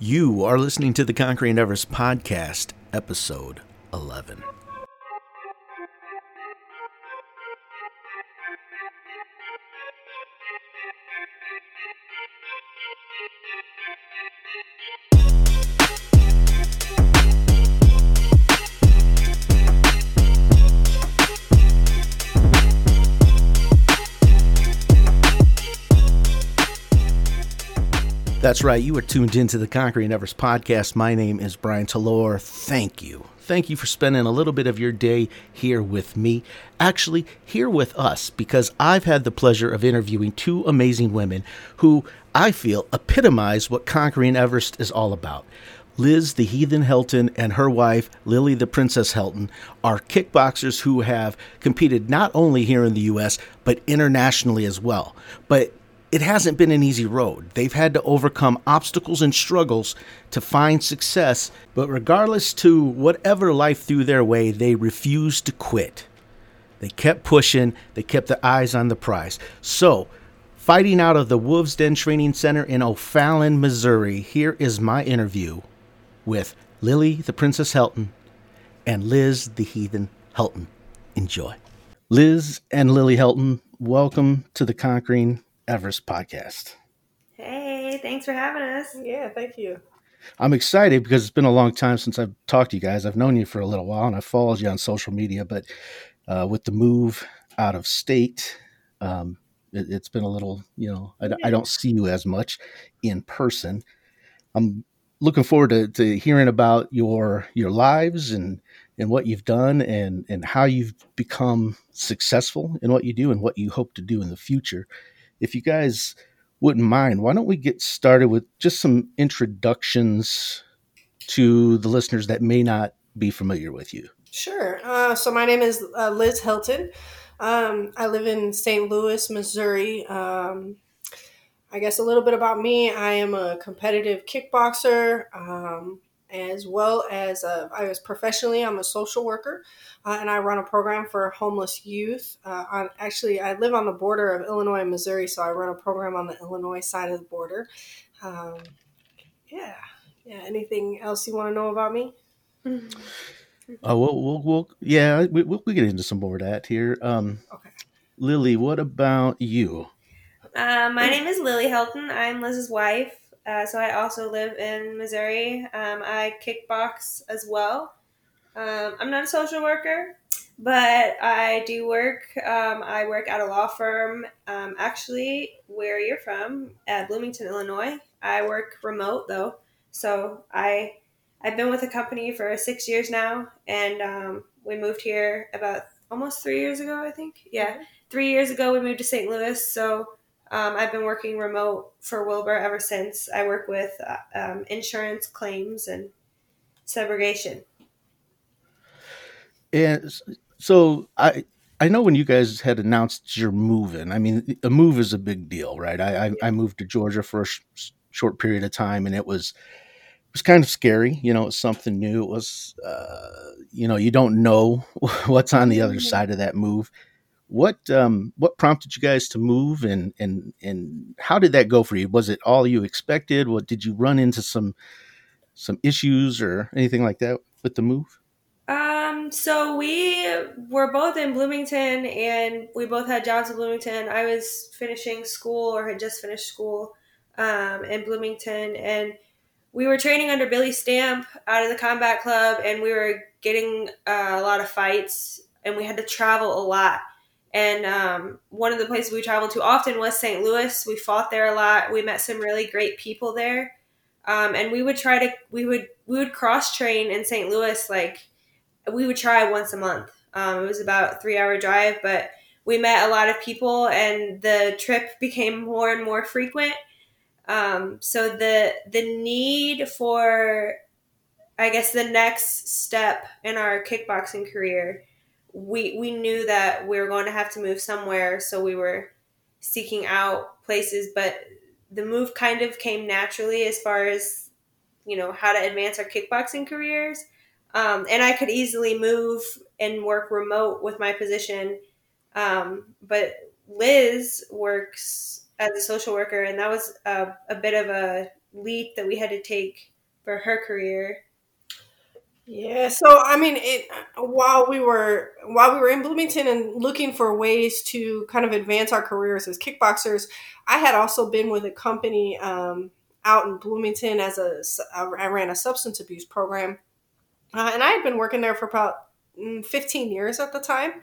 You are listening to the Conquering Everest podcast, episode 11. That's right. You are tuned into the Conquering Everest podcast. My name is Brian Talor. Thank you. Thank you for spending a little bit of your day here with me. Actually, here with us, because I've had the pleasure of interviewing two amazing women who I feel epitomize what Conquering Everest is all about. Liz the Heathen Helton and her wife, Lily the Princess Helton, are kickboxers who have competed not only here in the U.S., but internationally as well. But it hasn't been an easy road. They've had to overcome obstacles and struggles to find success, but regardless to whatever life threw their way, they refused to quit. They kept pushing, they kept their eyes on the prize. So, fighting out of the Wolves Den Training Center in O'Fallon, Missouri, here is my interview with Lily the Princess Helton and Liz the Heathen Helton. Enjoy. Liz and Lily Helton, welcome to the Conquering Everest podcast. Hey, thanks for having us. Yeah, thank you. I'm excited because it's been a long time since I've talked to you guys. I've known you for a little while and I've followed you on social media, but uh, with the move out of state, um, it, has been a little, you know, I, I, don't see you as much in person. I'm looking forward to, to hearing about your your lives and and what you've done and and how you've become successful in what you do and what you hope to do in the future if you guys wouldn't mind, why don't we get started with just some introductions to the listeners that may not be familiar with you? Sure. Uh, so my name is uh, Liz Helton. Um, I live in St. Louis, Missouri. Um, I guess a little bit about me. I am a competitive kickboxer. Um, as well as uh, I was professionally, I'm a social worker, uh, and I run a program for homeless youth. Uh, on, actually, I live on the border of Illinois and Missouri, so I run a program on the Illinois side of the border. Um, yeah, yeah. Anything else you want to know about me? Oh, we'll, we'll, we'll yeah, we, will we'll get into some more of that here. Um, okay. Lily, what about you? Uh, my name is Lily Helton. I'm Liz's wife. Uh, so I also live in Missouri. Um, I kickbox as well. Um, I'm not a social worker, but I do work. Um, I work at a law firm, um, actually, where you're from, at Bloomington, Illinois. I work remote though, so I I've been with the company for six years now, and um, we moved here about almost three years ago, I think. Yeah, mm-hmm. three years ago we moved to St. Louis, so um, I've been working remote for Wilbur ever since. I work with uh, um, insurance claims and subrogation. And so I I know when you guys had announced you're moving. I mean, a move is a big deal, right? I I, I moved to Georgia for a sh- short period of time, and it was it was kind of scary. You know, it's something new. It was, uh, you know, you don't know what's on the other mm-hmm. side of that move. What um, what prompted you guys to move, and and and how did that go for you? Was it all you expected? What did you run into some some issues or anything like that with the move? Um, so we were both in Bloomington, and we both had jobs in Bloomington. I was finishing school or had just finished school um, in Bloomington, and we were training under Billy Stamp out of the combat club, and we were getting uh, a lot of fights, and we had to travel a lot. And um, one of the places we traveled to often was St. Louis. We fought there a lot. We met some really great people there. Um, and we would try to we would we would cross train in St. Louis like we would try once a month. Um, it was about a three hour drive, but we met a lot of people, and the trip became more and more frequent. Um, so the the need for I guess the next step in our kickboxing career we we knew that we were going to have to move somewhere, so we were seeking out places. But the move kind of came naturally as far as you know how to advance our kickboxing careers. Um, and I could easily move and work remote with my position. Um, but Liz works as a social worker, and that was a, a bit of a leap that we had to take for her career. Yeah, so I mean, it while we were while we were in Bloomington and looking for ways to kind of advance our careers as kickboxers, I had also been with a company um, out in Bloomington as a I ran a substance abuse program, uh, and I had been working there for about mm, 15 years at the time,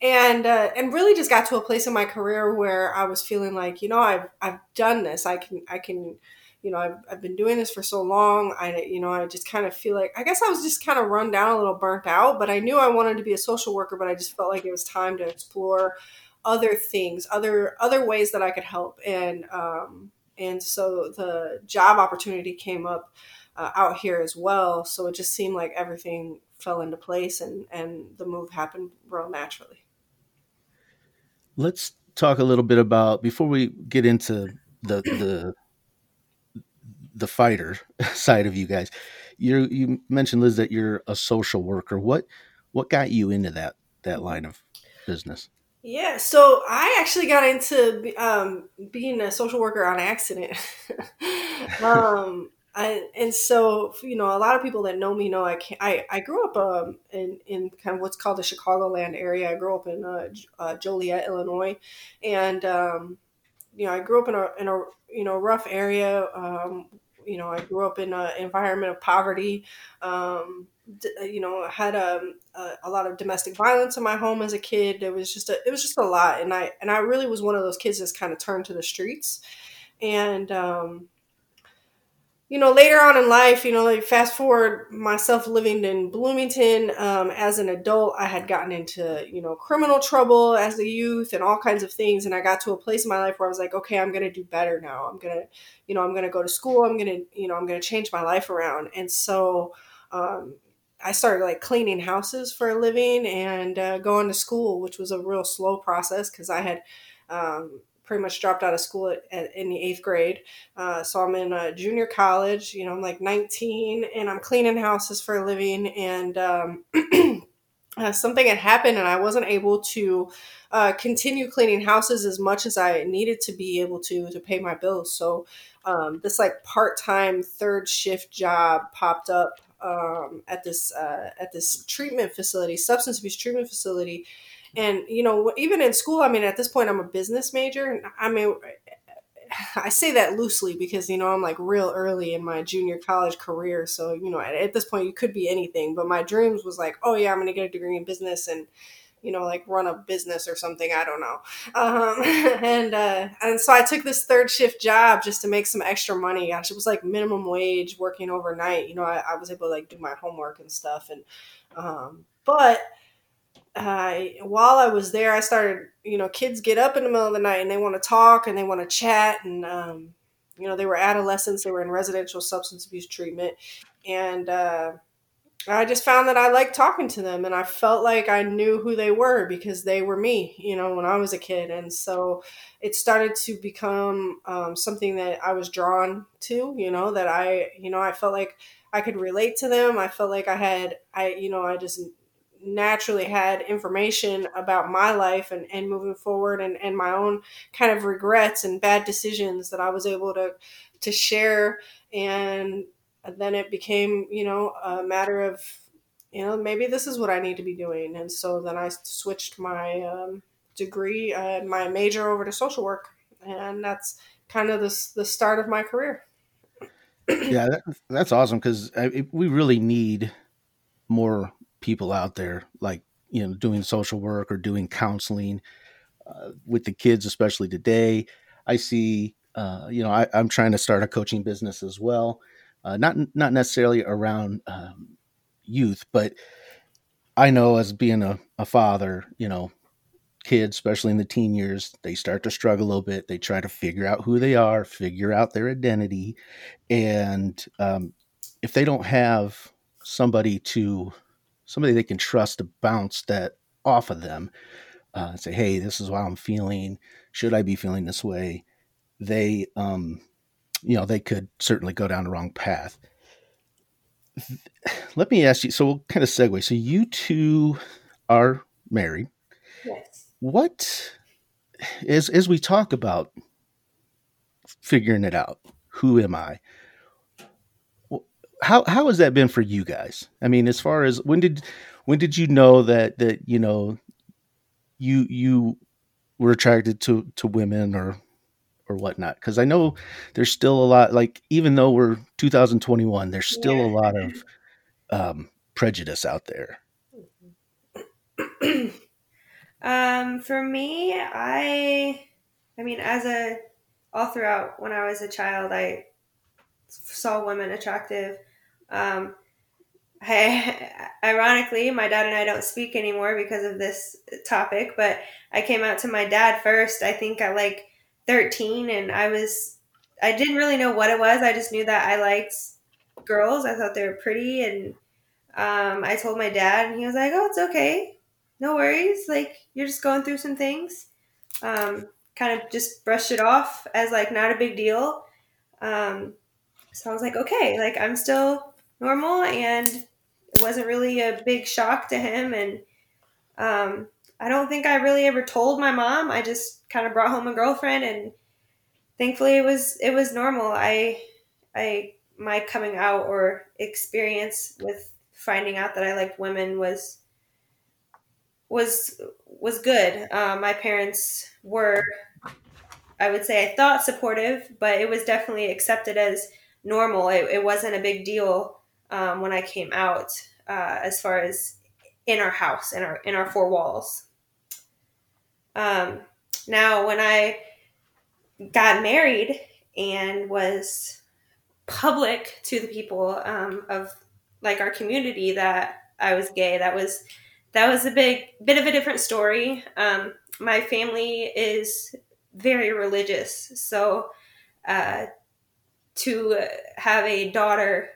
and uh, and really just got to a place in my career where I was feeling like you know I've I've done this. I can I can you know I've, I've been doing this for so long I you know I just kind of feel like I guess I was just kind of run down a little burnt out but I knew I wanted to be a social worker but I just felt like it was time to explore other things other other ways that I could help. And um, and so the job opportunity came up uh, out here as well. So it just seemed like everything fell into place and and the move happened real naturally. Let's talk a little bit about before we get into the the the fighter side of you guys. You you mentioned Liz that you're a social worker. What what got you into that that line of business? Yeah, so I actually got into um, being a social worker on accident. um, I, and so you know a lot of people that know me know I can't, I, I grew up um, in in kind of what's called the Chicagoland area. I grew up in uh, uh, Joliet, Illinois, and um, you know I grew up in a in a you know rough area. Um, you know I grew up in an environment of poverty. Um, you know I had um, a, a lot of domestic violence in my home as a kid. It was just a, it was just a lot, and I and I really was one of those kids that's kind of turned to the streets, and um, you know, later on in life, you know, like fast forward myself living in Bloomington um, as an adult, I had gotten into, you know, criminal trouble as a youth and all kinds of things. And I got to a place in my life where I was like, okay, I'm going to do better now. I'm going to, you know, I'm going to go to school. I'm going to, you know, I'm going to change my life around. And so, um, I started like cleaning houses for a living and uh, going to school, which was a real slow process because I had um, pretty much dropped out of school at, at, in the eighth grade. Uh, so I'm in a junior college. You know, I'm like 19 and I'm cleaning houses for a living. And um, uh, something had happened, and I wasn't able to uh, continue cleaning houses as much as I needed to be able to to pay my bills. So um, this like part time third shift job popped up um, at this uh, at this treatment facility, substance abuse treatment facility and, you know, even in school, I mean, at this point, I'm a business major. I mean, I say that loosely because, you know, I'm like real early in my junior college career. So, you know, at, at this point, you could be anything. But my dreams was like, oh, yeah, I'm going to get a degree in business and, you know, like run a business or something. I don't know. Um, and uh, and so I took this third shift job just to make some extra money. Gosh, it was like minimum wage working overnight. You know, I, I was able to like do my homework and stuff. And um, but uh, while I was there, I started, you know, kids get up in the middle of the night and they want to talk and they want to chat. And, um, you know, they were adolescents, they were in residential substance abuse treatment. And uh, I just found that I liked talking to them and I felt like I knew who they were because they were me, you know, when I was a kid. And so it started to become um, something that I was drawn to, you know, that I, you know, I felt like I could relate to them. I felt like I had, I, you know, I just naturally had information about my life and, and moving forward and, and my own kind of regrets and bad decisions that I was able to to share. And then it became you know a matter of you know maybe this is what I need to be doing. And so then I switched my um, degree uh, my major over to social work. And that's kind of the, the start of my career. Yeah that, that's awesome because we really need more people out there like you know doing social work or doing counseling uh, with the kids especially today. I see uh, you know I, am trying to start a coaching business as well uh, not not necessarily around um, youth but i know as being a, a father you know kids especially in the teen years they start to struggle a little bit. They try to figure out who they are figure out their identity and um, if they don't have somebody to somebody they can trust to bounce that off of them uh, and say, hey, this is how I'm feeling. Should I be feeling this way? They, um, you know, they could certainly go down the wrong path. Let me ask you. So we'll kind of segue. So you two are married. Yes. What, as as we talk about figuring it out, who am I? How how has that been for you guys? I mean, as far as when did when did you know that that you know you you were attracted to to women or or whatnot? Because I know there's still a lot. Like even though we're 2021, there's still yeah. a lot of um, prejudice out there. um, for me, I I mean, as a all throughout when I was a child, I saw women attractive. Um, I, ironically, my dad and I don't speak anymore because of this topic, but I came out to my dad first, I think at like 13, and I was, I didn't really know what it was. I just knew that I liked girls. I thought they were pretty, and um, I told my dad, and he was like, oh, it's okay. No worries. Like, you're just going through some things. Um, kind of just brushed it off as like not a big deal. Um, so I was like, okay, like I'm still normal, and it wasn't really a big shock to him. And um, I don't think I really ever told my mom. I just kind of brought home a girlfriend, and thankfully it was it was normal. I I my coming out or experience with finding out that I liked women was was was good. Um, my parents were, I would say, I thought supportive, but it was definitely accepted as normal. It, it wasn't a big deal um, when I came out, uh, as far as in our house, in our in our four walls. Um, now, when I got married and was public to the people um, of like our community that I was gay, that was that was a big bit of a different story. Um, my family is very religious, so uh, to have a daughter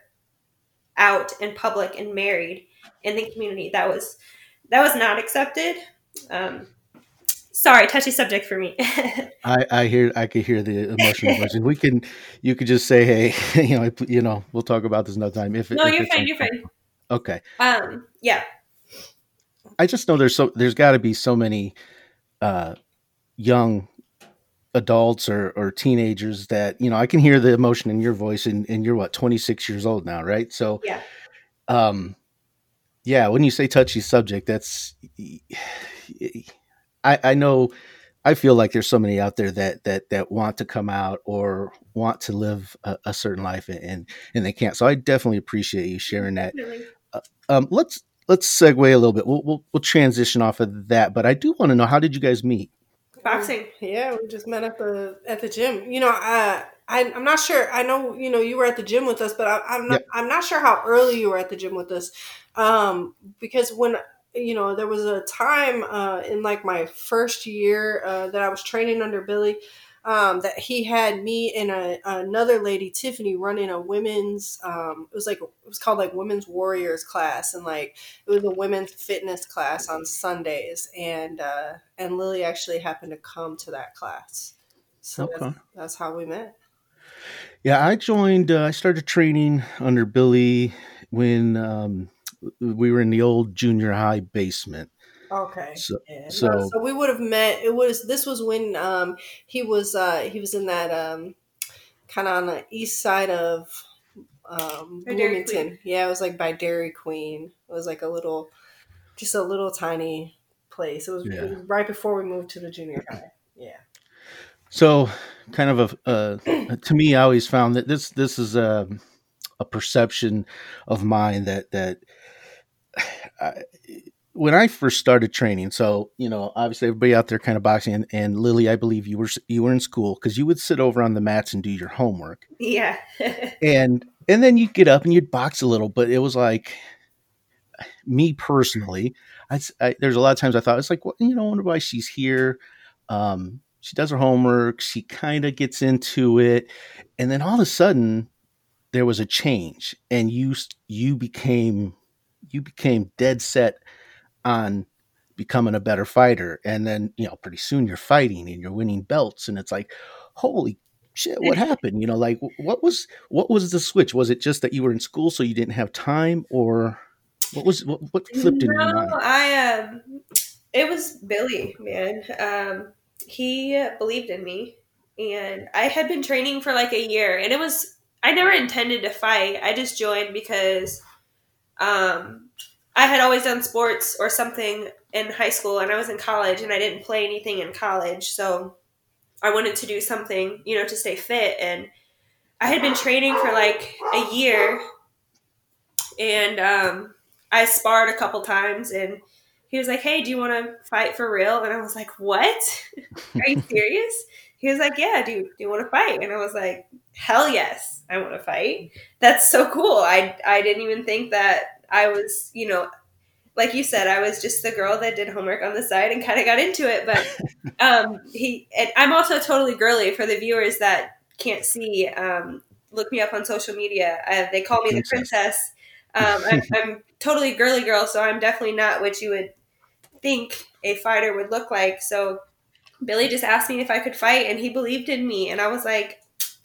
out in public and married in the community. That was that was not accepted. Um, sorry touchy subject for me. I, I hear i could hear the emotional emotion. We can you could just say hey you know you know we'll talk about this another time if no if you're fine you're fine. okay. Um yeah. I just know there's so there's got to be so many uh young adults or, or teenagers that you know i can hear the emotion in your voice and, and you're what 26 years old now right? So yeah. um yeah when you say touchy subject that's i i know i feel like there's so many out there that that that want to come out or want to live a, a certain life and and they can't. So i definitely appreciate you sharing that. Uh, um let's let's segue a little bit. We'll, we'll we'll transition off of that but i do want to know how did you guys meet boxing. Yeah, we just met at the at the gym. You know, uh, I I'm not sure. I know you know you were at the gym with us, but I, am not yeah. I'm not sure how early you were at the gym with us, um, because when you know there was a time uh, in like my first year uh, that I was training under Billy um, that he had me and a, another lady, Tiffany, running a women's. Um, it was like it was called like women's warriors class, and like it was a women's fitness class on Sundays, and uh, and Lily actually happened to come to that class, so okay. that's, that's how we met. Yeah, I joined. Uh, I started training under Billy when um, we were in the old junior high basement. Okay. So, yeah. so, no, so we would have met. It was this was when um he was uh he was in that um kind of on the east side of um Bloomington. Yeah, it was like by Dairy Queen. It was like a little, just a little tiny place. It was, yeah. it was right before we moved to the junior high. Yeah. So, kind of a uh, to me, I always found that this this is a a perception of mine that that. I, when I first started training, so you know, obviously everybody out there kind of boxing, and, and Lily, I believe you were you were in school because you would sit over on the mats and do your homework. Yeah, and and then you'd get up and you'd box a little, but it was like me personally, I, I there's a lot of times I thought it's like, well, you know, I wonder why she's here. Um, she does her homework, she kind of gets into it, and then all of a sudden there was a change, and you you became you became dead set on becoming a better fighter. And then you know pretty soon you're fighting and you're winning belts. And it's like holy shit what happened? You know like what was what was the switch? Was it just that you were in school so you didn't have time? Or what was what, what flipped no, in your mind? I um it was billy man. Um he believed in me. And i had been training for like a year. And it was I never intended to fight. I just joined because um, I had always done sports or something in high school, and I was in college, and I didn't play anything in college, so I wanted to do something, you know, to stay fit. And I had been training for like a year, and um, I sparred a couple times, and he was like, "Hey, do you want to fight for real?" And I was like, "What? Are you serious?" he was like, "Yeah, do, do you want to fight?" And I was like, "Hell yes, I want to fight. That's so cool." I I didn't even think that I was, you know, like you said, I was just the girl that did homework on the side and kind of got into it. But um, he, and I'm also totally girly for the viewers that can't see. Um, look me up on social media. Uh, they call me the princess. Um, I'm, I'm totally girly girl, so I'm definitely not what you would think a fighter would look like. So Billy just asked me if I could fight, and he believed in me, and I was like,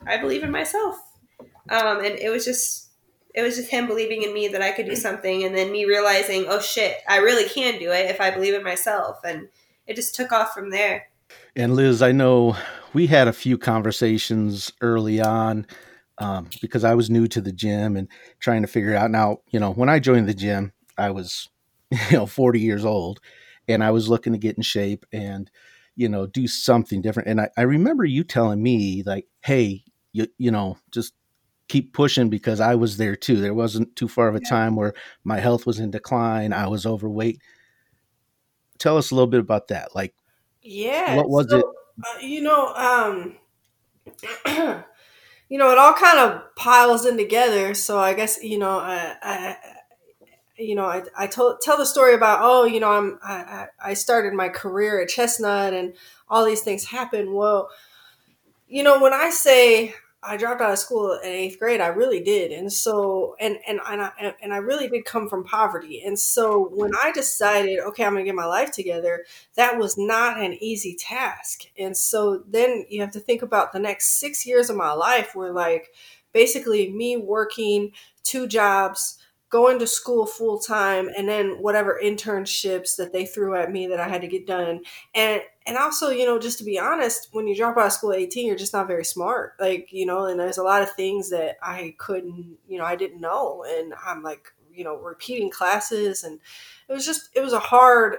I believe in myself. Um, and it was just, it was just him believing in me that I could do something, and then me realizing, oh shit, I really can do it if I believe in myself, and it just took off from there. And Liz, I know we had a few conversations early on um, because I was new to the gym and trying to figure out. Now, you know, when I joined the gym, I was, you know, 40 years old, and I was looking to get in shape and you know do something different and I, I remember you telling me like hey you you know just keep pushing because I was there too. There wasn't too far of a time where my health was in decline. I was overweight. Tell us a little bit about that. Like, yeah, what was so, it? Uh, you know, um, you know, it all kind of piles in together. So I guess you know, I, I you know, I, I told, tell the story about, oh, you know, I'm, I, I started my career at Chestnut and all these things happen. Well, you know, when I say I dropped out of school in eighth grade, I really did. And so, and, and, and I, and I really did come from poverty. And so when I decided, okay, I'm going to get my life together, that was not an easy task. And so then you have to think about the next six years of my life were like basically me working two jobs, going to school full time and then whatever internships that they threw at me that I had to get done. And and also, you know, just to be honest, when you drop out of school at 18, you're just not very smart. Like, you know, and there's a lot of things that I couldn't, you know, I didn't know. And I'm like, you know, repeating classes and it was just it was a hard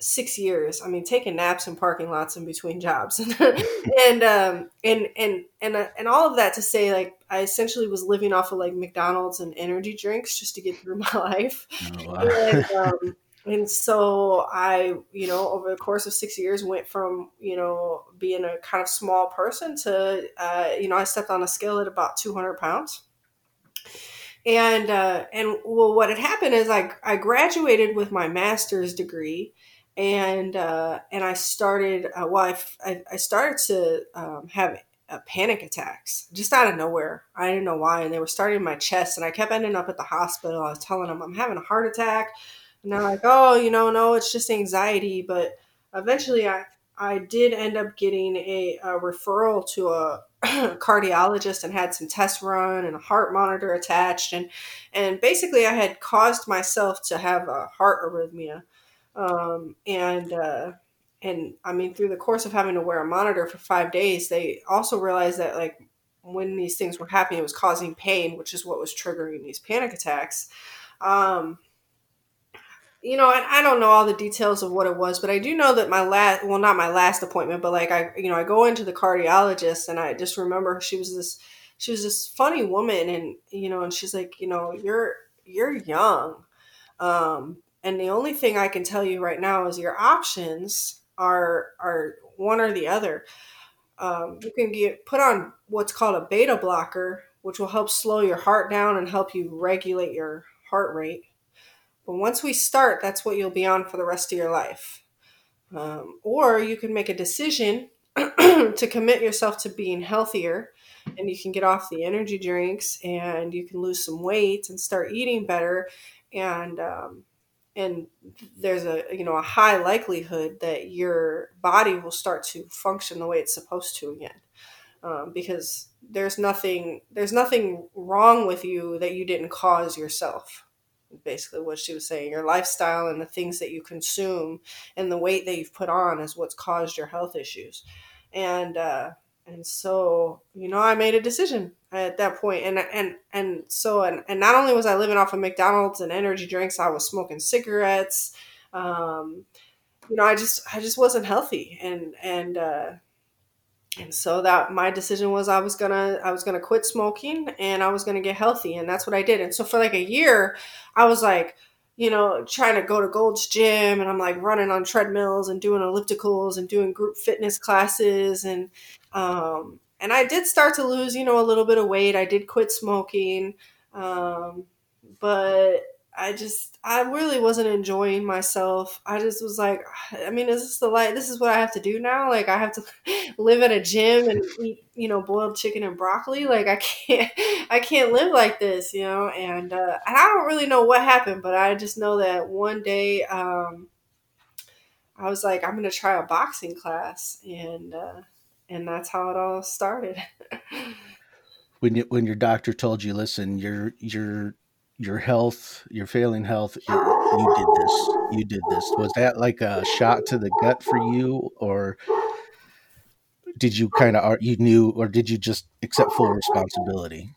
six years. I mean, taking naps in parking lots in between jobs, and um, and and and uh, and all of that to say, like, I essentially was living off of like McDonald's and energy drinks just to get through my life. Oh, wow. and, um, and so I, you know, over the course of six years, went from you know being a kind of small person to, uh, you know, I stepped on a scale at about two hundred pounds and uh, and well, what had happened is I I graduated with my master's degree, and uh, and I started. Uh, well, I, I started to um, have uh, panic attacks just out of nowhere. I didn't know why, and they were starting in my chest, and I kept ending up at the hospital. I was telling them I'm having a heart attack, and they're like, "Oh, you know, no, it's just anxiety." But eventually, I I did end up getting a, a referral to a cardiologist and had some tests run and a heart monitor attached, and and basically, I had caused myself to have a heart arrhythmia um, and uh, and I mean, through the course of having to wear a monitor for five days, they also realized that like when these things were happening, it was causing pain, which is what was triggering these panic attacks. Um, you know, I, I don't know all the details of what it was, but I do know that my last, well, not my last appointment, but like I, you know, I go into the cardiologist and I just remember she was this, she was this funny woman and, you know, and she's like, you know, you're, you're young. Um, and the only thing I can tell you right now is your options are are one or the other. Um, you can get put on what's called a beta blocker, which will help slow your heart down and help you regulate your heart rate. But once we start, that's what you'll be on for the rest of your life. Um, or you can make a decision to commit yourself to being healthier and you can get off the energy drinks and you can lose some weight and start eating better and um, and there's a you know a high likelihood that your body will start to function the way it's supposed to again. Um, because there's nothing there's nothing wrong with you that you didn't cause yourself basically what she was saying. Your lifestyle and the things that you consume and the weight that you've put on is what's caused your health issues. And uh, and so you know I made a decision at that point, and and and so and, and not only was I living off of McDonald's and energy drinks, I was smoking cigarettes. Um, you know, I just I just wasn't healthy, and and uh, and so that my decision was I was gonna I was gonna quit smoking and I was gonna get healthy, and that's what I did. And so for like a year, I was like you know, trying to go to Gold's Gym and I'm like running on treadmills and doing ellipticals and doing group fitness classes and um, and I did start to lose, you know, a little bit of weight. I did quit smoking, um, but I just I really wasn't enjoying myself. I just was like, I mean, is this the life? This is what I have to do now? Like I have to live at a gym and eat, you know, boiled chicken and broccoli. Like I can't, I can't live like this, you know. And uh, I don't really know what happened, but I just know that one day um, I was like, I'm gonna try a boxing class, and uh, and that's how it all started. when you, when your doctor told you, listen, you're you're your health, your failing health, it, you did this. You did this. Was that like a shot to the gut for you, or did you kind of uh, you knew, or did you just accept full responsibility?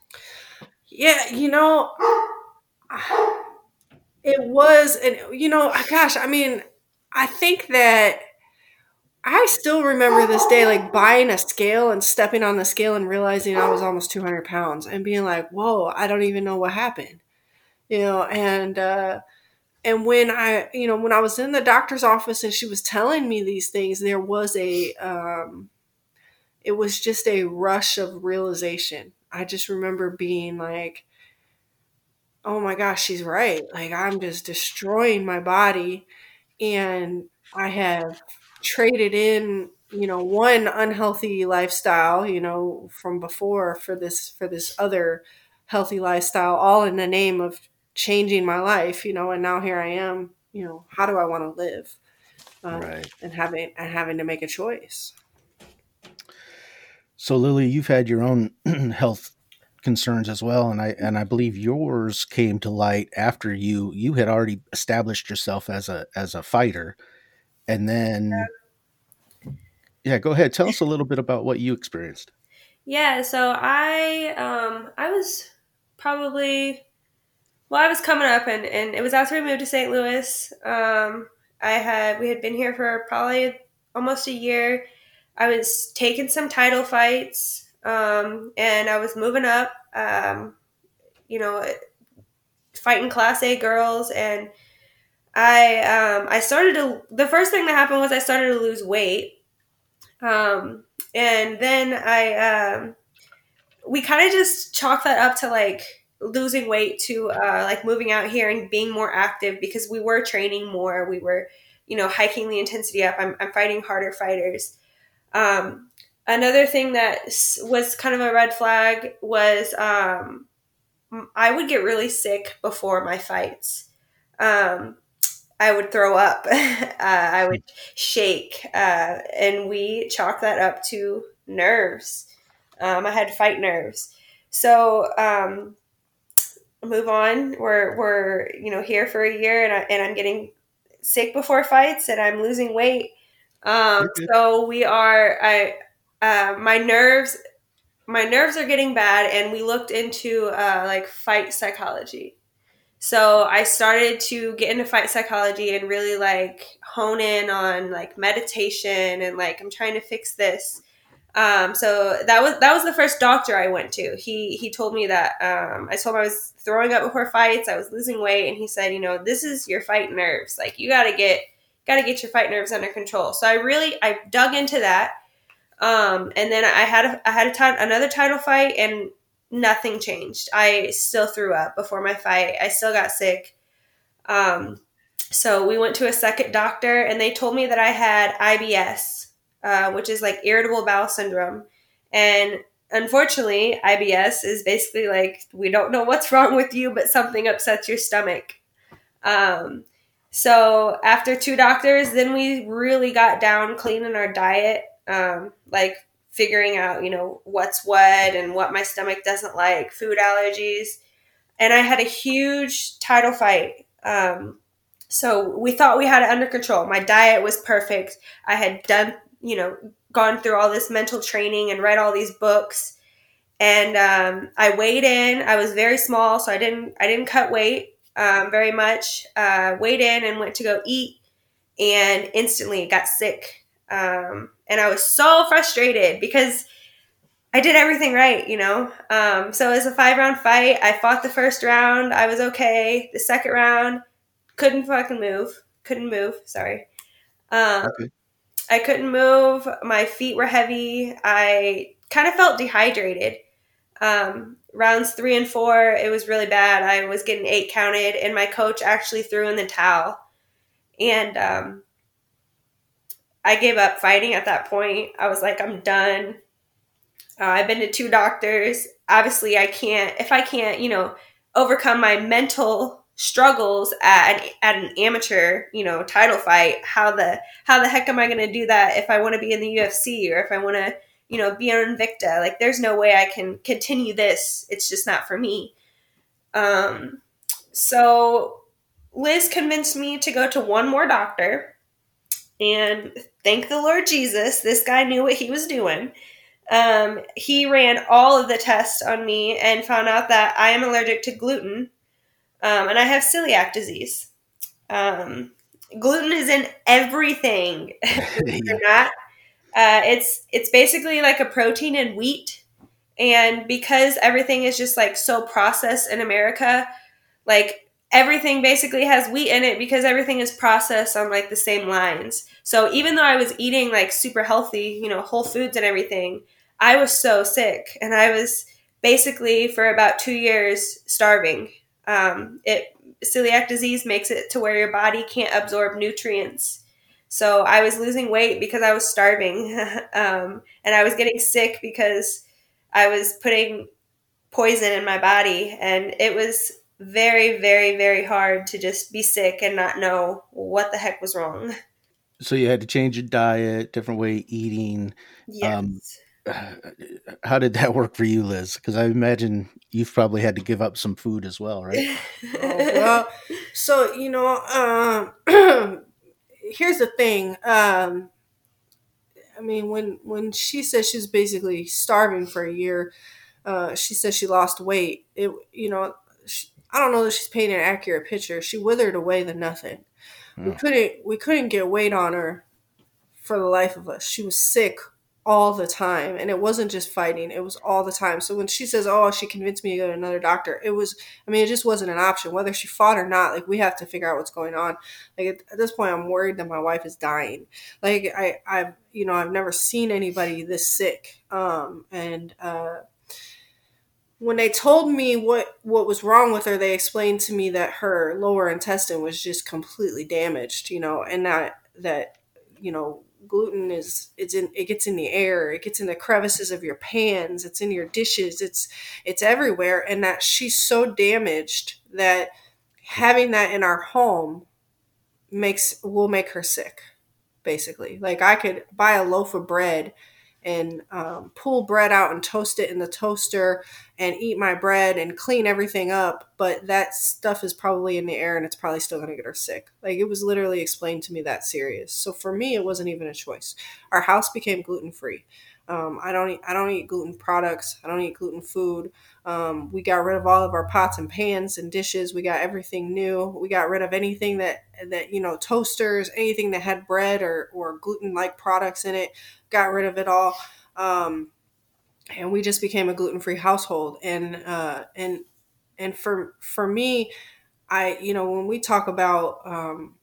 Yeah, you know, it was, and you know, gosh, I mean, I think that I still remember this day, like buying a scale and stepping on the scale and realizing I was almost 200 pounds and being like, whoa, I don't even know what happened you know, and uh, and when I, you know, when I was in the doctor's office and she was telling me these things, there was a, um, it was just a rush of realization. I just remember being like, oh my gosh, she's right. Like I'm just destroying my body, and I have traded in you know one unhealthy lifestyle you know from before for this for this other healthy lifestyle all in the name of changing my life, you know, and now here I am, you know, how do I want to live? Um, right. And having and having to make a choice. So Lily, you've had your own health concerns as well, and I and I believe yours came to light after you you had already established yourself as a as a fighter, and then yeah, go ahead. Tell us a little bit about what you experienced. Yeah, so I um I was probably well, I was coming up, and, and it was after we moved to St. Louis. Um, I had we had been here for probably almost a year. I was taking some title fights, um, and I was moving up. Um, you know, fighting Class A girls, and I um, I started to. The first thing that happened was I started to lose weight, um, and then I um, we kind of just chalked that up to like losing weight to uh, like moving out here and being more active because we were training more. We were, you know, hiking the intensity up. I'm, I'm fighting harder fighters. Um, another thing that was kind of a red flag was um, I would get really sick before my fights. Um, I would throw up. uh, I would shake, uh, and we chalk that up to nerves. Um, I had fight nerves. So um, move on. We're we're you know here for a year, and I, and I'm getting sick before fights, and I'm losing weight. Um, so we are. I uh, my nerves my nerves are getting bad, and we looked into uh, like fight psychology. So I started to get into fight psychology and really like hone in on like meditation and like I'm trying to fix this um, so that was that was the first doctor I went to. He he told me that um, I told him I was throwing up before fights, I was losing weight, and he said, you know, this is your fight nerves. Like you got to get got to get your fight nerves under control. So I really I dug into that, um, and then I had a, I had a t- another title fight, and nothing changed. I still threw up before my fight. I still got sick. Um, so we went to a second doctor, and they told me that I had IBS uh, which is like irritable bowel syndrome. And unfortunately, IBS is basically like we don't know what's wrong with you, but something upsets your stomach. Um, so after two doctors, then we really got down cleaning our diet, um, like figuring out, you know, what's what and what my stomach doesn't like, food allergies. And I had a huge title fight. Um, so we thought we had it under control. My diet was perfect. I had done you know, gone through all this mental training and read all these books. And um, I weighed in. I was very small, so I didn't I didn't cut weight um, very much. Uh, weighed in and went to go eat, and instantly got sick. Um, and I was so frustrated because I did everything right, you know. Um, so it was a five round fight. I fought the first round. I was okay. The second round, couldn't fucking move. Couldn't move. Sorry. Um, okay. I couldn't move. My feet were heavy. I kind of felt dehydrated. Um, rounds three and four, it was really bad. I was getting eight counted, and my coach actually threw in the towel. And um, I gave up fighting at that point. I was like, I'm done. Uh, I've been to two doctors. Obviously, I can't, if I can't, you know, overcome my mental struggles at an, at an amateur, you know, title fight, how the how the heck am I going to do that if I want to be in the UFC or if I want to, you know, be on Invicta? Like there's no way I can continue this. It's just not for me. Um so Liz convinced me to go to one more doctor and thank the Lord Jesus, this guy knew what he was doing. Um, he ran all of the tests on me and found out that I am allergic to gluten um, and I have celiac disease. Um, gluten is in everything. yeah. not. Uh, it's it's basically like a protein in wheat, and because everything is just like so processed in America, like everything basically has wheat in it because everything is processed on like the same lines. So even though I was eating like super healthy, you know, whole foods and everything, I was so sick, and I was basically for about two years starving um, it celiac disease makes it to where your body can't absorb nutrients. So I was losing weight because I was starving, um, and I was getting sick because I was putting poison in my body, and it was very, very, very hard to just be sick and not know what the heck was wrong. So you had to change your diet, different way eating. Yes. Um, how did that work for you, Liz? Because I imagine you've probably had to give up some food as well, right? oh, well, so you know, um, here's the thing. Um, I mean, when when she says she's basically starving for a year, uh, she says she lost weight. It, you know, she, I don't know that she's painting an accurate picture. She withered away the nothing. We hmm. couldn't we couldn't get weight on her for the life of us. She was sick all the time and it wasn't just fighting it was all the time so when she says oh she convinced me to go to another doctor it was i mean it just wasn't an option whether she fought or not like we have to figure out what's going on like at, at this point i'm worried that my wife is dying like i i've you know i've never seen anybody this sick um and uh when they told me what what was wrong with her they explained to me that her lower intestine was just completely damaged you know and that that you know gluten is it's in it gets in the air it gets in the crevices of your pans it's in your dishes it's it's everywhere and that she's so damaged that having that in our home makes will make her sick basically. Like i could buy a loaf of bread and um, pull bread out and toast it in the toaster and eat my bread and clean everything up. But that stuff is probably in the air and it's probably still going to get her sick. Like it was literally explained to me that serious. So for me, it wasn't even a choice. Our house became gluten free. Um, I don't eat, I don't eat gluten products. I don't eat gluten food. Um, we got rid of all of our pots and pans and dishes. We got everything new. We got rid of anything that that you know toasters, anything that had bread or or gluten like products in it got rid of it all. Um, and we just became a gluten-free household. And, uh, and, and for, for me, I, you know, when we talk about, um,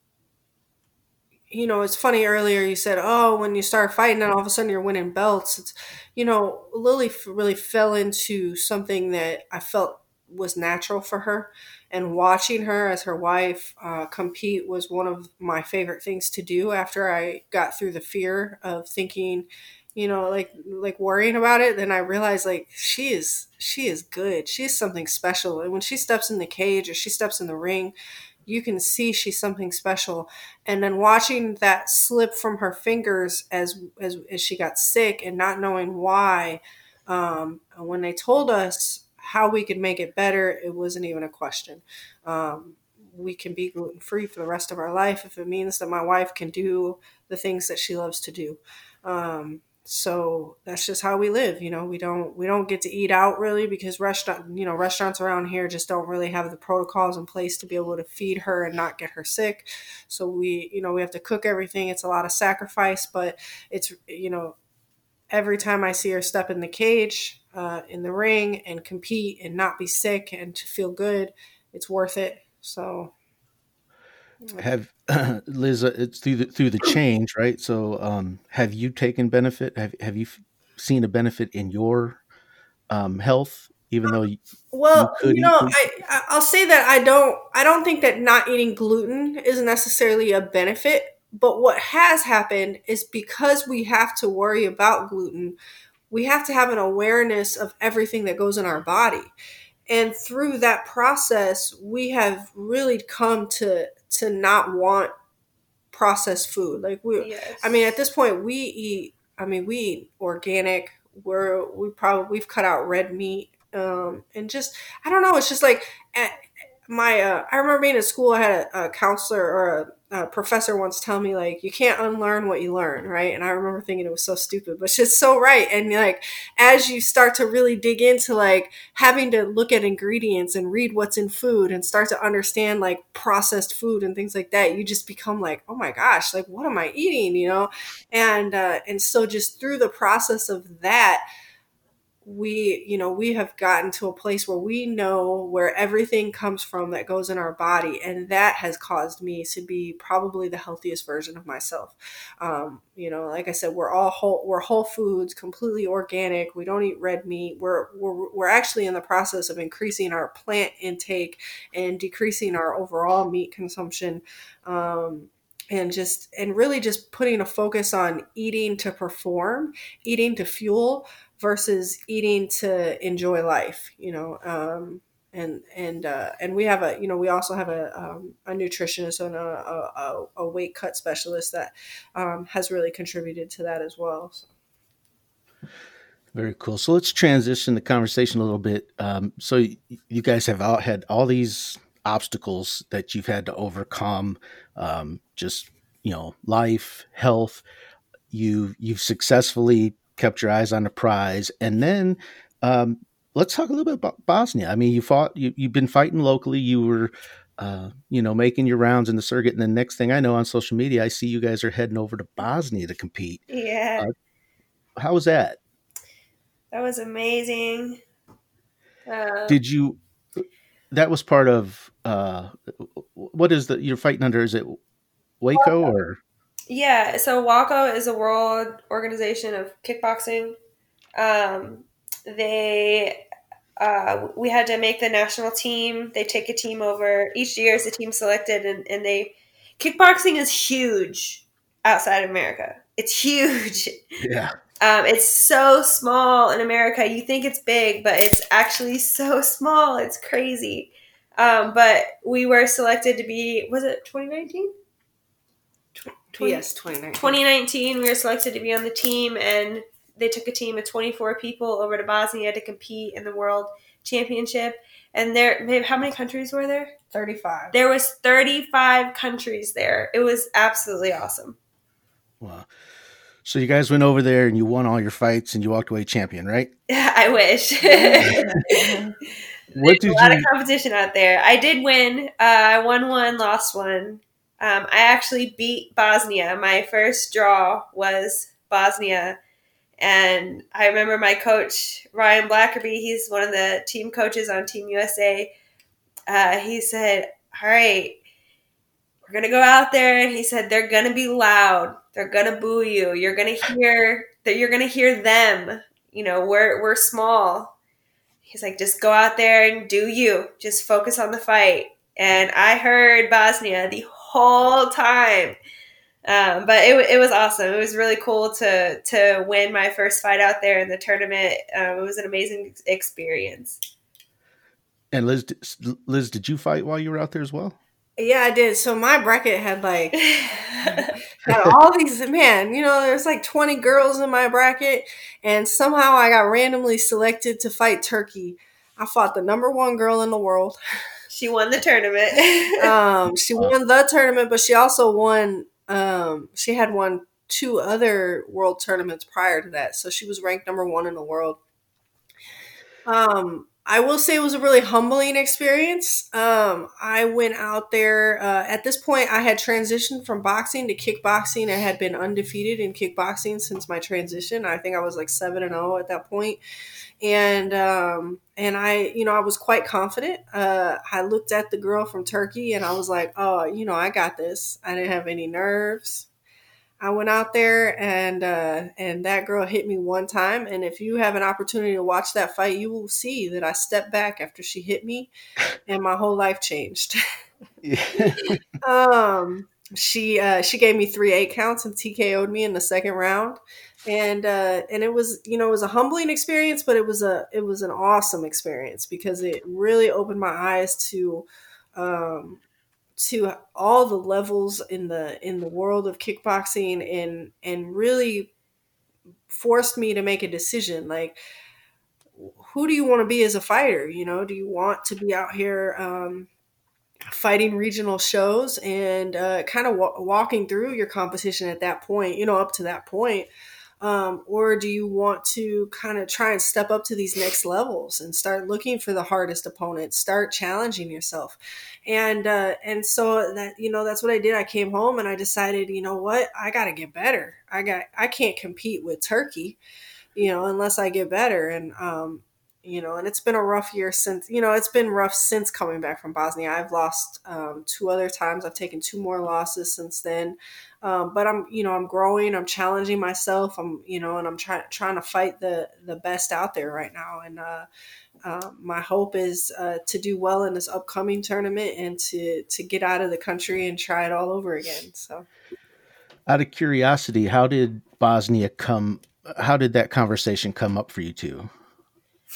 you know, it's funny earlier you said, oh, when you start fighting and all of a sudden you're winning belts. It's, you know, Lily really fell into something that I felt was natural for her. And watching her as her wife uh, compete was one of my favorite things to do after I got through the fear of thinking, you know, like like worrying about it. Then I realized like she is she is good. She is something special. And when she steps in the cage or she steps in the ring, you can see she's something special. And then watching that slip from her fingers as as, as she got sick and not knowing why. Um, when they told us how we could make it better, it wasn't even a question. Um, we can be gluten free for the rest of our life if it means that my wife can do the things that she loves to do. Um, so that's just how we live you know we don't we don't get to eat out really because restaurant you know restaurants around here just don't really have the protocols in place to be able to feed her and not get her sick. So we you know we have to cook everything. It's a lot of sacrifice but it's you know every time i see her step in the cage uh, in the ring and compete and not be sick and to feel good it's worth it. So have Liz, uh, it's through the, through the change, right? So, um, have you taken benefit? Have have you seen a benefit in your um, health, even though you, well, you, you know, I I'll say that I don't I don't think that not eating gluten is necessarily a benefit. But what has happened is because we have to worry about gluten, we have to have an awareness of everything that goes in our body and through that process we have really come to to not want processed food like we yes. i mean at this point we eat i mean we eat organic we're we probably we've cut out red meat um and just i don't know it's just like at, my uh, I remember being in school. I had a, a counselor or a, a, professor once tell me like you can't unlearn what you learn, right? And I remember thinking it was so stupid, but it's just so right. And like as you start to really dig into like having to look at ingredients and read what's in food and start to understand like processed food and things like that, you just become like, oh my gosh, like what am I eating? You know, and uh, and so just through the process of that we you know we have gotten to a place where we know where everything comes from that goes in our body and that has caused me to be probably the healthiest version of myself. Um, you know like i said we're all whole we're whole foods completely organic we don't eat red meat we're we're, we're actually in the process of increasing our plant intake and decreasing our overall meat consumption um, and just and really just putting a focus on eating to perform eating to fuel versus eating to enjoy life you know um, and and uh, and we have a you know we also have a um, a nutritionist and a, a, a, weight cut specialist that um, has really contributed to that as well so. very cool. So let's transition the conversation a little bit. Um, so you guys have all had all these obstacles that you've had to overcome um, just you know life health. You you've successfully kept your eyes on the prize. And then um, let's talk a little bit about Bosnia. I mean, you fought, you, you've been fighting locally. You were, uh, you know, making your rounds in the circuit. And the next thing I know on social media, I see you guys are heading over to Bosnia to compete. Yeah. Uh, how was that? That was amazing. Uh, Did you? That was part of uh, what is the you're fighting under? Is it WAKO or yeah, so WAKO is a world organization of kickboxing. Um, they uh, we had to make the national team. They take a team over each year. Is a team selected, and, and they kickboxing is huge outside of America. It's huge. Yeah. Um, it's so small in America. You think it's big, but it's actually so small. It's crazy. Um, but we were selected to be was it 2019? 20, yes, 2019. 2019, we were selected to be on the team, and they took a team of 24 people over to Bosnia to compete in the World Championship. And there, how many countries were there? 35. There was 35 countries there. It was absolutely awesome. Wow. So you guys went over there and you won all your fights and you walked away champion, right? Yeah, I wish. what did a lot you... of competition out there. I did win. Uh, I won one, lost one. Um, I actually beat Bosnia. My first draw was Bosnia. And I remember my coach, Ryan Blackerby, he's one of the team coaches on Team USA. Uh, he said, All right, we're going to go out there. And he said, They're going to be loud. They're going to boo you. You're going to hear that you're going to hear them. You know, we're, we're small. He's like, Just go out there and do you. Just focus on the fight. And I heard Bosnia the whole time. Um, but it, it was awesome. It was really cool to to win my first fight out there in the tournament. Um, it was an amazing experience. And Liz, Liz, did you fight while you were out there as well? Yeah, I did. So my bracket had like had all these man, you know, there's like 20 girls in my bracket, and somehow I got randomly selected to fight Turkey. I fought the number one girl in the world. She won the tournament. um, she won the tournament, but she also won. Um, she had won two other world tournaments prior to that. So she was ranked number one in the world. Um, I will say it was a really humbling experience. Um, I went out there. Uh, at this point, I had transitioned from boxing to kickboxing. I had been undefeated in kickboxing since my transition. I think I was like seven and zero oh at that point, and um, and I, you know, I was quite confident. Uh, I looked at the girl from Turkey, and I was like, oh, you know, I got this. I didn't have any nerves. I went out there and uh, and that girl hit me one time. And if you have an opportunity to watch that fight, you will see that I stepped back after she hit me, and my whole life changed. um, she uh, she gave me three eight counts and TKO'd me in the second round, and uh, and it was you know it was a humbling experience, but it was a it was an awesome experience because it really opened my eyes to um, to all the levels in the in the world of kickboxing and and really forced me to make a decision like who do you want to be as a fighter? You know do you want to be out here um, fighting regional shows and uh, kind of walking through your competition at that point you know up to that point um, or do you want to kind of try and step up to these next levels and start looking for the hardest opponents start challenging yourself? And uh, and so that you know that's what i did. I came home and i decided you know what? I got to get better. I got i can't compete with turkey you know unless i get better. And um, you know, and it's been a rough year since, you know, it's been rough since coming back from Bosnia. I've lost um, two other times. I've taken two more losses since then. Um, but I'm, you know, I'm growing. I'm challenging myself. I'm, you know, and I'm trying trying to fight the the best out there right now. And uh, uh, my hope is uh, to do well in this upcoming tournament and to to get out of the country and try it all over again. So, out of curiosity, how did Bosnia come? How did that conversation come up for you two?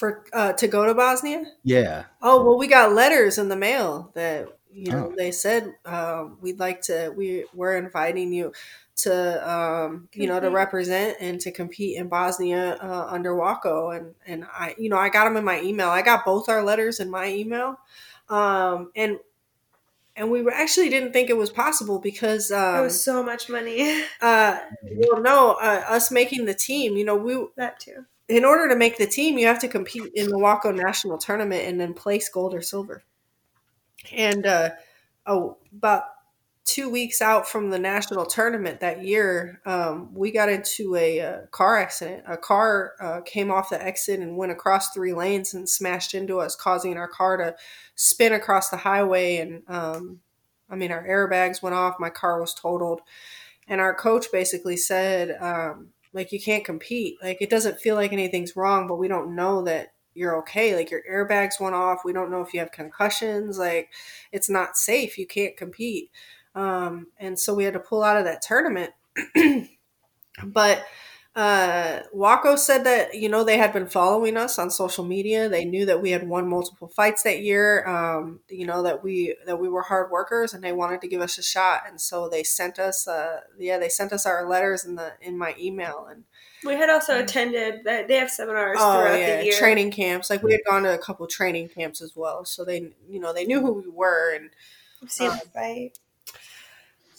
For uh, to go to Bosnia? Yeah. Oh well, we got letters in the mail that you know oh. they said uh, we'd like to. We we're inviting you to um, you know to represent and to compete in Bosnia uh, under WAKO and and I you know I got them in my email. I got both our letters in my email, um, and and we actually didn't think it was possible because um, it was so much money. uh, well, no, uh, us making the team, you know, we that too in order to make the team, you have to compete in the WAKO National Tournament and then place gold or silver. And uh, oh, about two weeks out from the national tournament that year, um, we got into a, a, uh, car accident. A car uh, came off the exit and went across three lanes and smashed into us, causing our car to spin across the highway. And um, I mean, our airbags went off. My car was totaled. And our coach basically said, um, like you can't compete. Like it doesn't feel like anything's wrong, but we don't know that you're okay. Like your airbags went off. We don't know if you have concussions. Like it's not safe. You can't compete. Um, and so we had to pull out of that tournament. but uh, WAKO said that you know they had been following us on social media. They knew that we had won multiple fights that year. Um, you know that we that we were hard workers, and they wanted to give us a shot. And so they sent us, uh, yeah, they sent us our letters in the in my email. And we had also attended that they have seminars oh, throughout yeah, the year, training camps. Like we had gone to a couple training camps as well, so they you know they knew who we were and. seen um, the fight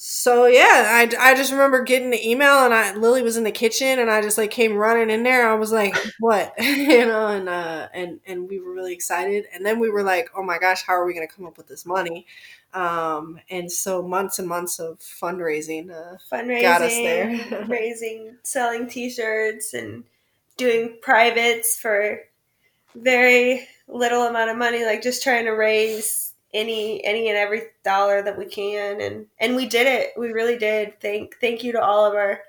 so yeah, I, I just remember getting the email and I Lily was in the kitchen and I just like came running in there. I was like, what? you know, and uh and and we were really excited. And then we were like, oh my gosh, how are we gonna come up with this money? Um and so months and months of fundraising uh fundraising got us there. raising, selling t shirts and doing privates for very little amount of money, like just trying to raise any any and every dollar that we can. And and we did it. We really did. Thank thank you to all of our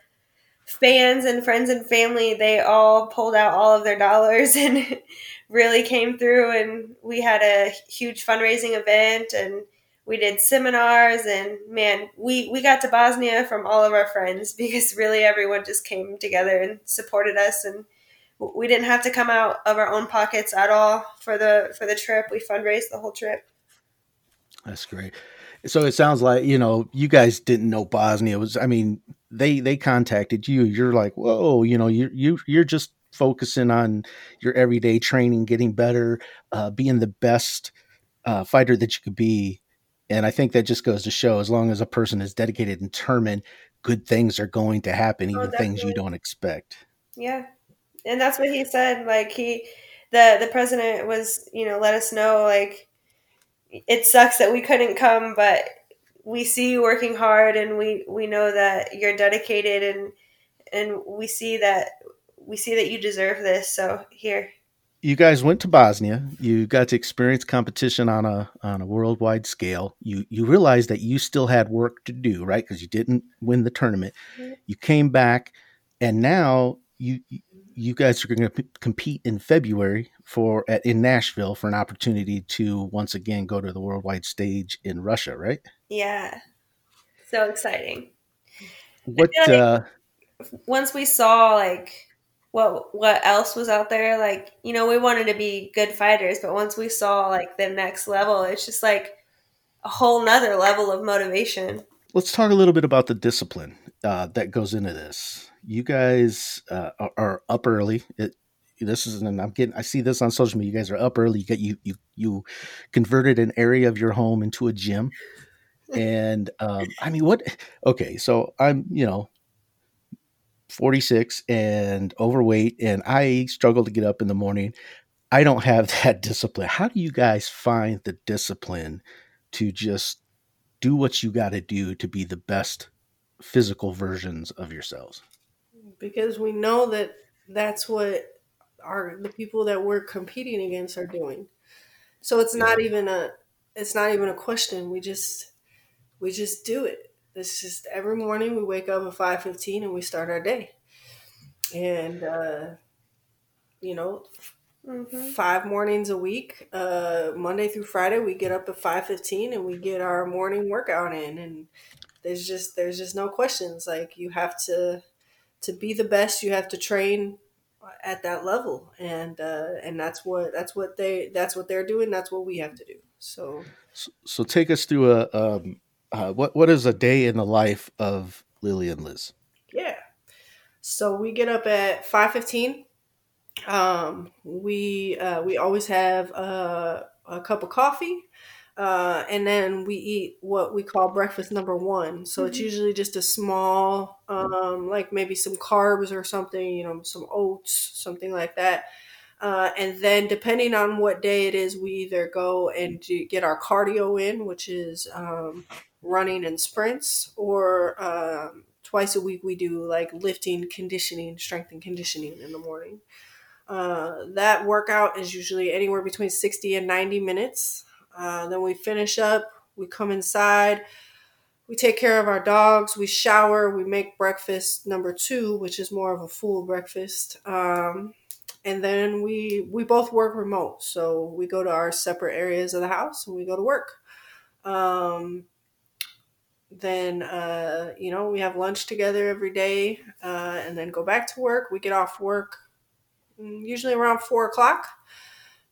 fans and friends and family. They all pulled out all of their dollars and really came through. And we had a huge fundraising event and we did seminars. And man we we got to bosnia from all of our friends because really everyone just came together and supported us. And we didn't have to come out of our own pockets at all for the for the trip. We fundraised the whole trip that's great. So it sounds like you know you guys didn't know Bosnia was. I mean, they they contacted you. You're like, whoa, you know, you you you're just focusing on your everyday training, getting better, uh, being the best uh, fighter that you could be. And I think that just goes to show, as long as a person is dedicated and determined, good things are going to happen, even oh, things you don't expect. Yeah, and that's what he said. Like he, the the president was, you know, let us know like it sucks that we couldn't come, but we see you working hard, and we we know that you're dedicated, and and we see that we see that you deserve this. So here. You guys went to Bosnia. You got to experience competition on a on a worldwide scale. You you realized that you still had work to do, right? Because you didn't win the tournament. Mm-hmm. You came back, and now you you guys are going to p- compete in February for at, in Nashville for an opportunity to once again go to the worldwide stage in Russia, right? Yeah, so exciting. What like uh, once we saw like what what else was out there, like you know, we wanted to be good fighters, but once we saw like the next level, it's just like a whole nother level of motivation. Let's talk a little bit about the discipline uh, that goes into this you guys uh, are, up early. It, this is, and I'm getting, I see this on social media. You guys are up early. You get you you you converted an area of your home into a gym, and um, I mean, what? Okay, so I'm you know 46 and overweight, and I struggle to get up in the morning. I don't have that discipline. How do you guys find the discipline to just do what you got to do to be the best physical versions of yourselves? Because we know that that's what our the people that we're competing against are doing. So it's not even a it's not even a question. We just we just do it. It's just every morning we wake up at five fifteen and we start our day, and uh, you know, mm-hmm. five mornings a week, uh, Monday through Friday, we get up at five fifteen and we get our morning workout in, and there's just there's just no questions. Like you have to to be the best, you have to train at that level, and uh, and that's what that's what they that's what they're doing. That's what we have to do. So, so, so take us through a um, uh, what what is a day in the life of Lily and Liz? Yeah, so we get up at five fifteen. Um, we uh, we always have a, a cup of coffee uh, and then we eat what we call breakfast number one. So mm-hmm. it's usually just a small, um, like maybe some carbs or something, you know, some oats, something like that. Uh, and then depending on what day it is, we either go and get our cardio in, which is um, running and sprints, or um, twice a week we do like lifting, conditioning, strength and conditioning in the morning. Uh, that workout is usually anywhere between 60 and 90 minutes. Uh, then we finish up, we come inside, we take care of our dogs, we shower, we make breakfast number two, which is more of a full breakfast. Um, and then we we both work remote, so we go to our separate areas of the house and we go to work. Um, then uh, you know we have lunch together every day, uh, and then go back to work. We get off work mm, usually around four o'clock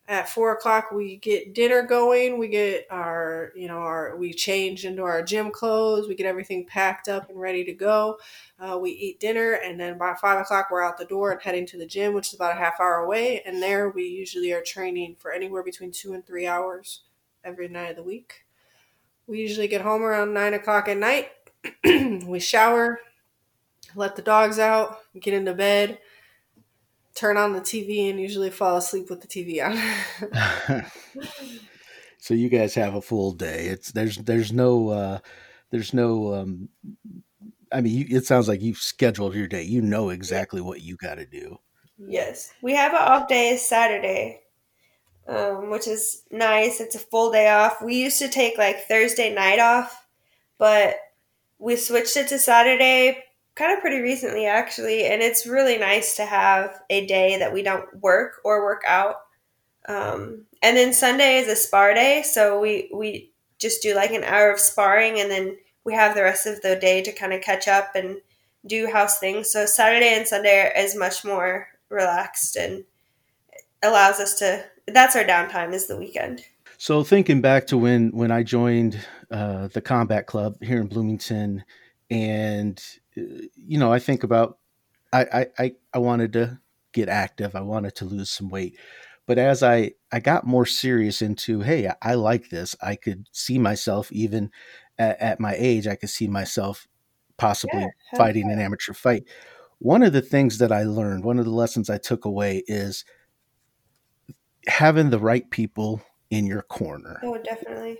at four o'clock we get dinner going. We get our you know our we change into our gym clothes. We get everything packed up and ready to go. Uh, we eat dinner and then by five o'clock we're out the door and heading to the gym which is about a half hour away. And there we usually are training for anywhere between two and three hours every night of the week. We usually get home around nine o'clock at night. We shower let the dogs out get into bed turn on the TV and usually fall asleep with the TV on. so you guys have a full day. It's there's there's no uh there's no um I mean you, it sounds like you've scheduled your day. You know exactly what you got to do. Yes. We have an off day Saturday. Um, which is nice. It's a full day off. We used to take like Thursday night off, but we switched it to Saturday kind of pretty recently actually and it's really nice to have a day that we don't work or work out. Um, and then sunday is a spar day so we we just do like an hour of sparring and then we have the rest of the day to kind of catch up and do house things. So saturday and sunday is much more relaxed and allows us to that's our downtime is the weekend. So thinking back to when when i joined uh, the combat club here in bloomington and you know, I think about I, I I wanted to get active. I wanted to lose some weight. But as I I got more serious into, hey, I, I like this. I could see myself even at, at, my age. I could see myself possibly yeah, fighting an amateur fight. One of the things that I learned, one of the lessons I took away is having the right people in your corner. Oh, definitely.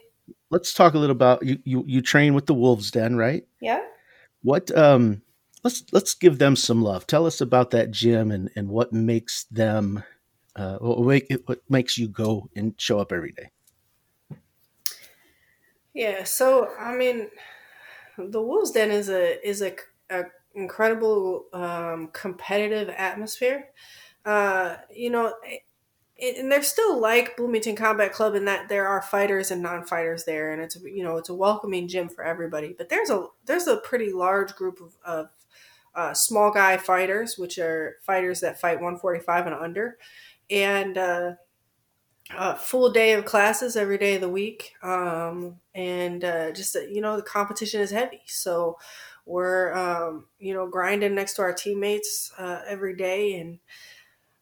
Let's talk a little about you. You, you train with the Wolves Den, right? Yeah. What um let's let's give them some love. Tell us about that gym and and what makes them uh what, make, what makes you go and show up every day. Yeah, so I mean, the Wolves Den is a is a, a incredible um, competitive atmosphere. Uh, you know, and they're still like Bloomington Combat Club in that there are fighters and non-fighters there, and it's you know it's a welcoming gym for everybody. But there's a there's a pretty large group of, of uh, small guy fighters, which are fighters that fight 145 and under, and uh, a full day of classes every day of the week. Um, and uh, just you know the competition is heavy, so we're um, you know grinding next to our teammates uh, every day and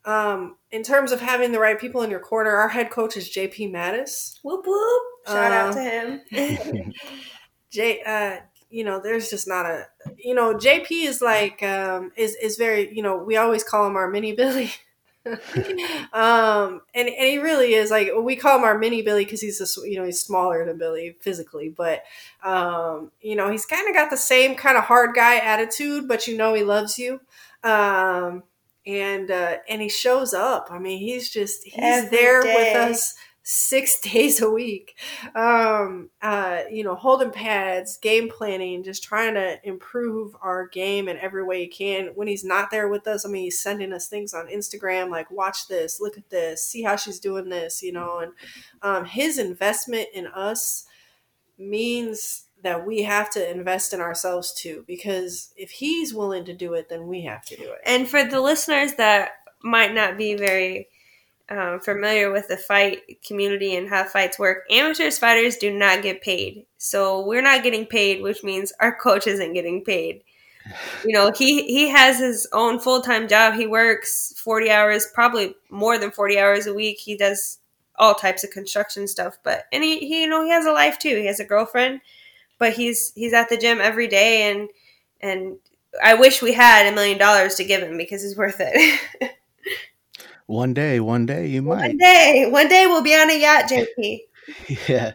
um, in terms of having the right people in your corner, our head coach is JP Mattis. Whoop whoop! Shout out to um, him. J, uh, you know, there's just not a, you know, JP is like, um, is is very, you know, we always call him our mini Billy. um, and and he really is like we call him our mini Billy because he's a, you know he's smaller than Billy physically, but um, you know he's kind of got the same kind of hard guy attitude, but you know he loves you. Um, and uh, and he shows up. I mean, he's just he's Every there day. with us six days a week. Um, uh, you know, holding pads, game planning, just trying to improve our game in every way he can. When he's not there with us, I mean, he's sending us things on Instagram like, "Watch this, look at this, see how she's doing this," you know, and um, his investment in us means that we have to invest in ourselves too because if he's willing to do it then we have to do it. And for the listeners that might not be very um, familiar with the fight community and how fights work amateurs fighters do not get paid. So we're not getting paid which means our coach isn't getting paid. You know he he has his own full-time job. He works 40 hours probably more than 40 hours a week. He does all types of construction stuff but and he, he you know he has a life too. He has a girlfriend but he's he's at the gym every day and and I wish we had a million dollars to give him because he's worth it. one day, one day you might. One day, one day we'll be on a yacht, JP. yeah.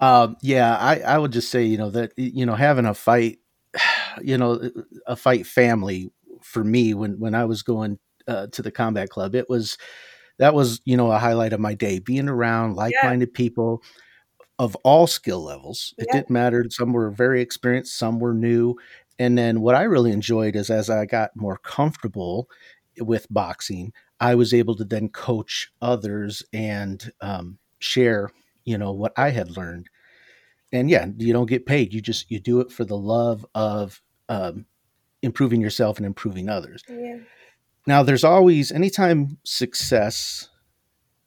Um, yeah, I, I would just say, you know, that, you know, having a fight, you know, a fight family for me when, when I was going uh, to the combat club, it was, that was, you know, a highlight of my day, being around like-minded yeah. people of all skill levels. It didn't matter. Some were very experienced, some were new. And then what I really enjoyed is as I got more comfortable with boxing, I was able to then coach others and um, share, you know, what I had learned. And yeah, you don't get paid. You just you do it for the love of um, improving yourself and improving others. Yeah. Now, there's always anytime success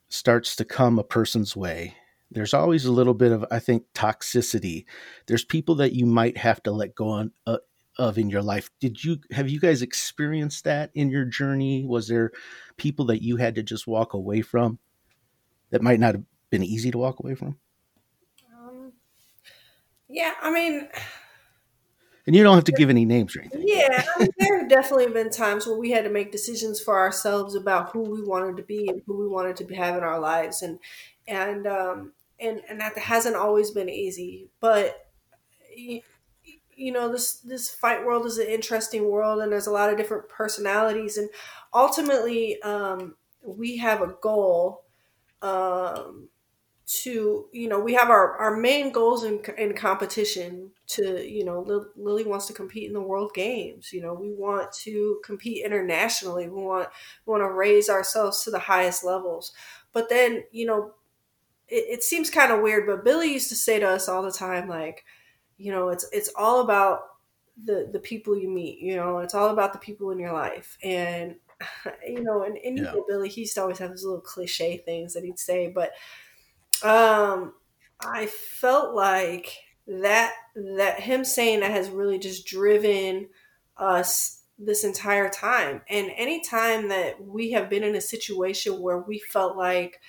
starts to come a person's way, there's always a little bit of i think toxicity. There's people that you might have to let go on uh, of in your life. Did you have you guys experienced that in your journey? Was there people that you had to just walk away from that might not have been easy to walk away from? Um, yeah i mean and you don't have to give any names or anything. Yeah, I mean, there have definitely been times where we had to make decisions for ourselves about who we wanted to be and who we wanted to have in our lives, and and um, and and that hasn't always been easy. But you, you know, this this fight world is an interesting world, and there's a lot of different personalities, and ultimately, um, we have a goal. Um, to you know we have our our main goals in, in competition to you know lily wants to compete in the world games you know we want to compete internationally we want we want to raise ourselves to the highest levels but then you know it, it seems kind of weird, but Billy used to say to us all the time, like, you know, it's it's all about the the people you meet. You know, it's all about the people in your life, and you know, and, and yeah. Billy, he used to always have his little cliche things that he'd say, but um, I felt like that that him saying that has really just driven us this entire time. And anytime that we have been in a situation where we felt like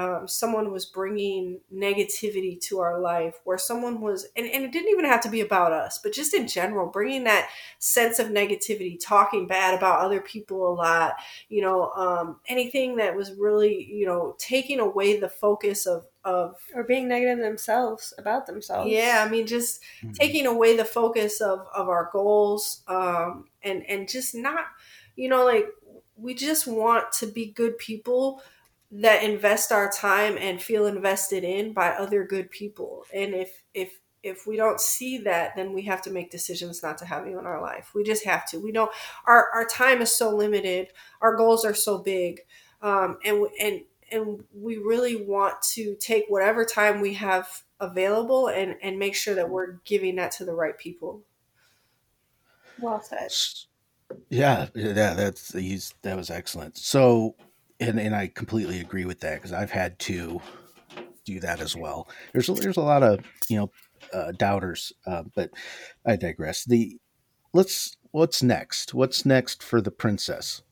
um, someone was bringing negativity to our life, where someone was, and, and it didn't even have to be about us, but just in general, bringing that sense of negativity, talking bad about other people a lot, you know, um, anything that was really, you know, taking away the focus of, of or being negative themselves about themselves. Yeah, I mean, just mm-hmm. taking away the focus of of our goals, um, and and just not, you know, like we just want to be good people that invest our time and feel invested in by other good people. And if if if we don't see that, then we have to make decisions not to have you in our life. We just have to. We don't. Our our time is so limited. Our goals are so big, um, and and and we really want to take whatever time we have available and and make sure that we're giving that to the right people. Well said. Yeah, yeah, that's he's that was excellent. So, and and I completely agree with that because I've had to do that as well. There's a, there's a lot of you know uh, doubters, uh, but I digress. The let's what's next? What's next for the princess?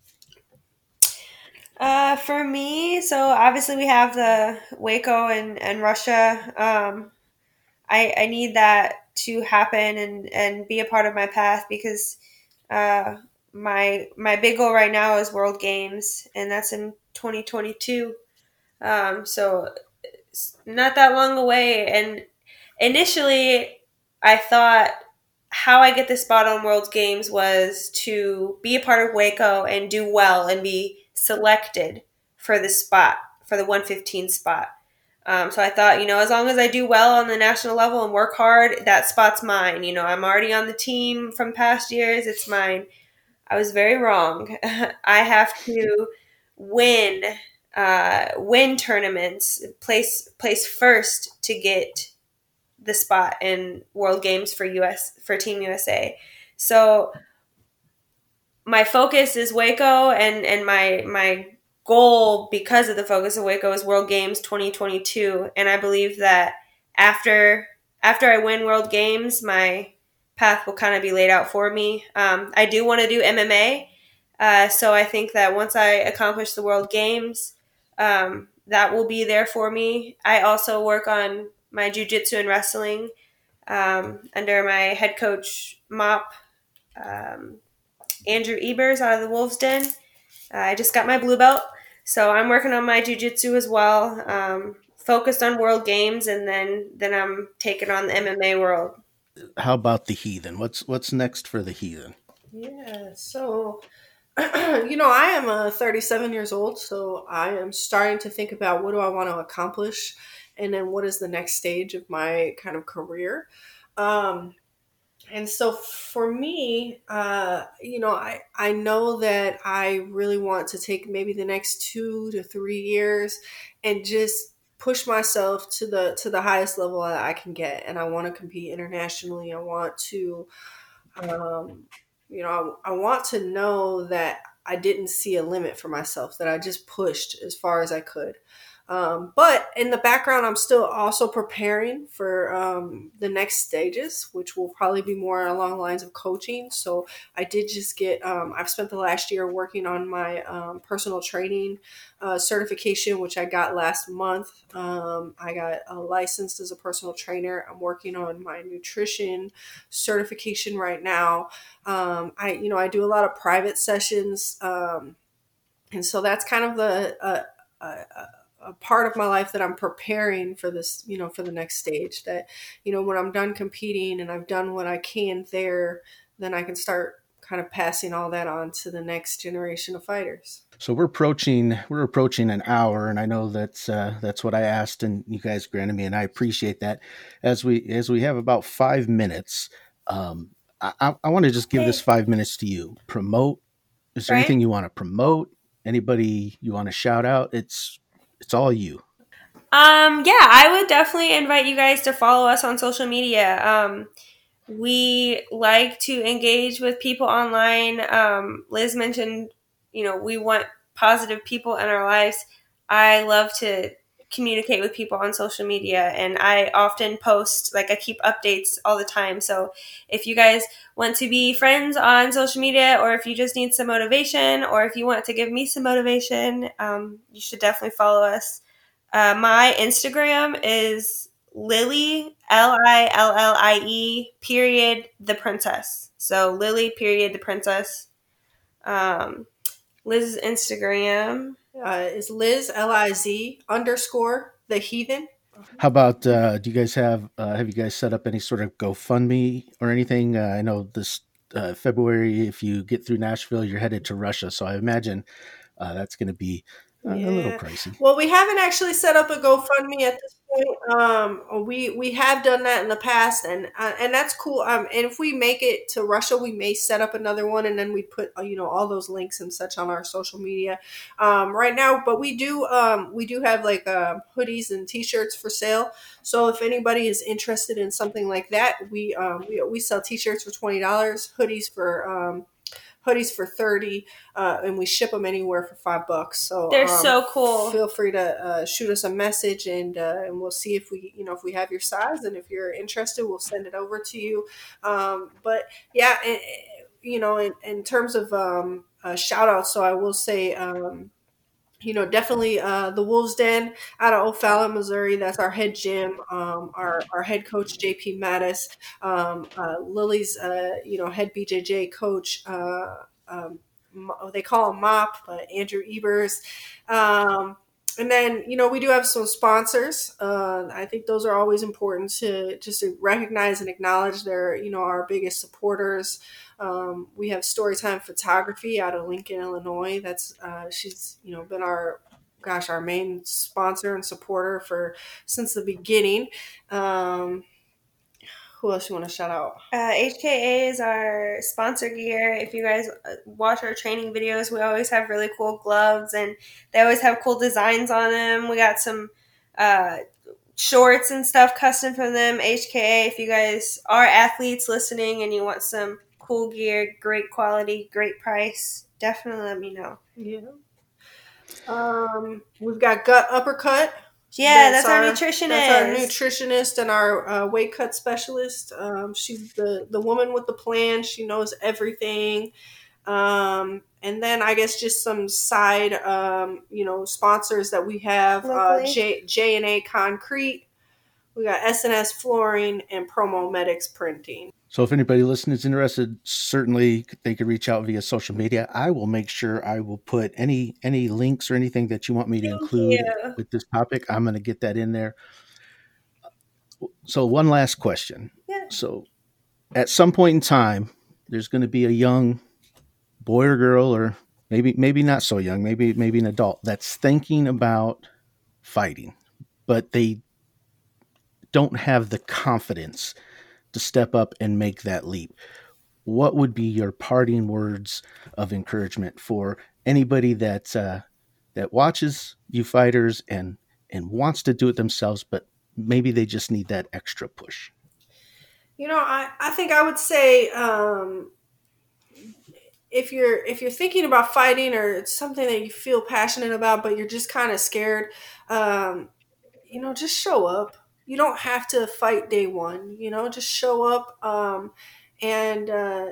Uh, for me, so obviously we have the WAKO and and Russia. Um, I I need that to happen and and be a part of my path because uh, my my big goal right now is World Games, and that's in 2022. Um, so not that long away. And initially, I thought how I get the spot on World Games was to be a part of WAKO and do well and be selected for the spot for the 115 spot. Um, so I thought, you know, as long as I do well on the national level and work hard, that spot's mine. You know, I'm already on the team from past years; it's mine. I was very wrong. I have to win uh, win tournaments, place place first to get the spot in World Games for US for Team USA. So my focus is WAKO and and my my goal because of the focus of WAKO is World Games 2022 and I believe that after after I win World Games my path will kind of be laid out for me. Um, I do want to do MMA, uh, so I think that once I accomplish the World Games, um, that will be there for me. I also work on my jujitsu and wrestling um, under my head coach Mop um, Andrew Ebers out of the Wolves Den. Uh, I just got my blue belt, so I'm working on my jujitsu as well. Um, focused on World Games, and then then I'm taking on the MMA world how about the heathen? What's what's next for the heathen? Yeah, so you know, I am uh, 37 years old, so I am starting to think about what do I want to accomplish, and then what is the next stage of my kind of career. Um, and so for me, uh, you know, I, I know that I really want to take maybe the next two to three years and just push myself to the to the highest level that I can get, and I want to compete internationally. I want to, um, you know, I, I want to know that I didn't see a limit for myself. That I just pushed as far as I could. Um, but in the background, I'm still also preparing for um, the next stages, which will probably be more along the lines of coaching. So I did just get, um, I've spent the last year working on my um, personal training uh, certification, which I got last month. Um, I got uh, licensed as a personal trainer. I'm working on my nutrition certification right now. Um, I, you know, I do a lot of private sessions. and so that's kind of the, uh, uh, uh a part of my life that I'm preparing for this, you know, for the next stage. That, you know, when I'm done competing and I've done what I can there, then I can start kind of passing all that on to the next generation of fighters. So we're approaching we're approaching an hour, and I know that's uh, that's what I asked, and you guys granted me, and I appreciate that. As we as we have about five minutes, um, I, I want to just give this five minutes to you. Promote. Is there right. anything you want to promote? Anybody you want to shout out? It's it's all you. Um, yeah, I would definitely invite you guys to follow us on social media. Um, we like to engage with people online. Um, Liz mentioned, you know, we want positive people in our lives. I love to communicate with people on social media and I often post like I keep updates all the time. So if you guys want to be friends on social media or if you just need some motivation or if you want to give me some motivation, um, you should definitely follow us. Uh, my Instagram is Lily L I L L I E period the princess. So Lily period the princess. Um, Liz's Instagram uh, is Liz L I Z underscore the heathen. How about uh, do you guys have uh, have you guys set up any sort of GoFundMe or anything? Uh, I know this uh, February, if you get through Nashville, you're headed to Russia, so I imagine uh, that's going to be uh, yeah. a little crazy. Well, we haven't actually set up a GoFundMe at this point. Um, we we have done that in the past, and uh, and that's cool. Um, and if we make it to Russia, we may set up another one, and then we put uh, you know all those links and such on our social media. Um, right now, but we do um we do have like uh, hoodies and T-shirts for sale. So if anybody is interested in something like that, we um we, we sell T-shirts for twenty dollars, hoodies for um hoodies for 30 uh, and we ship them anywhere for five bucks. So they're um, so cool. feel free to uh, shoot us a message and uh, and we'll see if we you know if we have your size and if you're interested we'll send it over to you. Um, but yeah and, you know in, in terms of um, shout out so i will say um, you know, definitely uh, the Wolves Den out of O'Fallon, Missouri. That's our head gym. Um, our, our head coach, JP Mattis. Um, uh, Lily's, uh, you know, head BJJ coach. Uh, um, they call him Mop, but Andrew Ebers. Um, and then, you know, we do have some sponsors. Uh, I think those are always important to just to recognize and acknowledge. They're, you know, our biggest supporters. Um, we have Storytime Photography out of Lincoln, Illinois. That's uh, she's you know been our gosh our main sponsor and supporter for since the beginning. Um, who else you want to shout out? Uh, HKA is our sponsor gear. If you guys uh, watch our training videos, we always have really cool gloves and they always have cool designs on them. We got some uh, shorts and stuff custom for them. HKA, if you guys are athletes listening and you want some cool gear, great quality, great price, definitely let me know. Yeah. Um, we've got gut uppercut. Yeah, that's, that's our, our, nutritionist. That's our nutritionist and our uh, weight cut specialist. Um, she's the the woman with the plan. She knows everything. Um, and then I guess just some side, um, you know, sponsors that we have: uh, J J and A Concrete. We got SNS Flooring and Promo Medics Printing. So if anybody listening is interested, certainly they could reach out via social media. I will make sure I will put any any links or anything that you want me to include you. with this topic. I'm going to get that in there. So one last question. Yeah. So at some point in time, there's going to be a young boy or girl, or maybe maybe not so young, maybe maybe an adult that's thinking about fighting, but they don't have the confidence to step up and make that leap. What would be your parting words of encouragement for anybody that uh, that watches you fighters and and wants to do it themselves, but maybe they just need that extra push? You know, I, I think I would say um, if you're if you're thinking about fighting or it's something that you feel passionate about, but you're just kind of scared, um, you know, just show up you don't have to fight day one. You know, just show up um, and uh,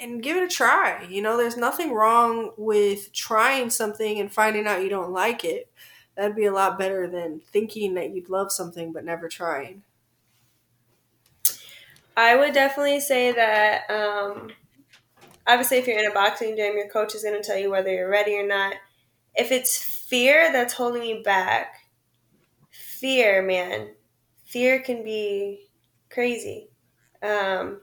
and give it a try. You know, there's nothing wrong with trying something and finding out you don't like it. That'd be a lot better than thinking that you'd love something but never trying. I would definitely say that. Um, obviously, if you're in a boxing gym, your coach is going to tell you whether you're ready or not. If it's fear that's holding you back, fear, man, fear can be crazy. Um,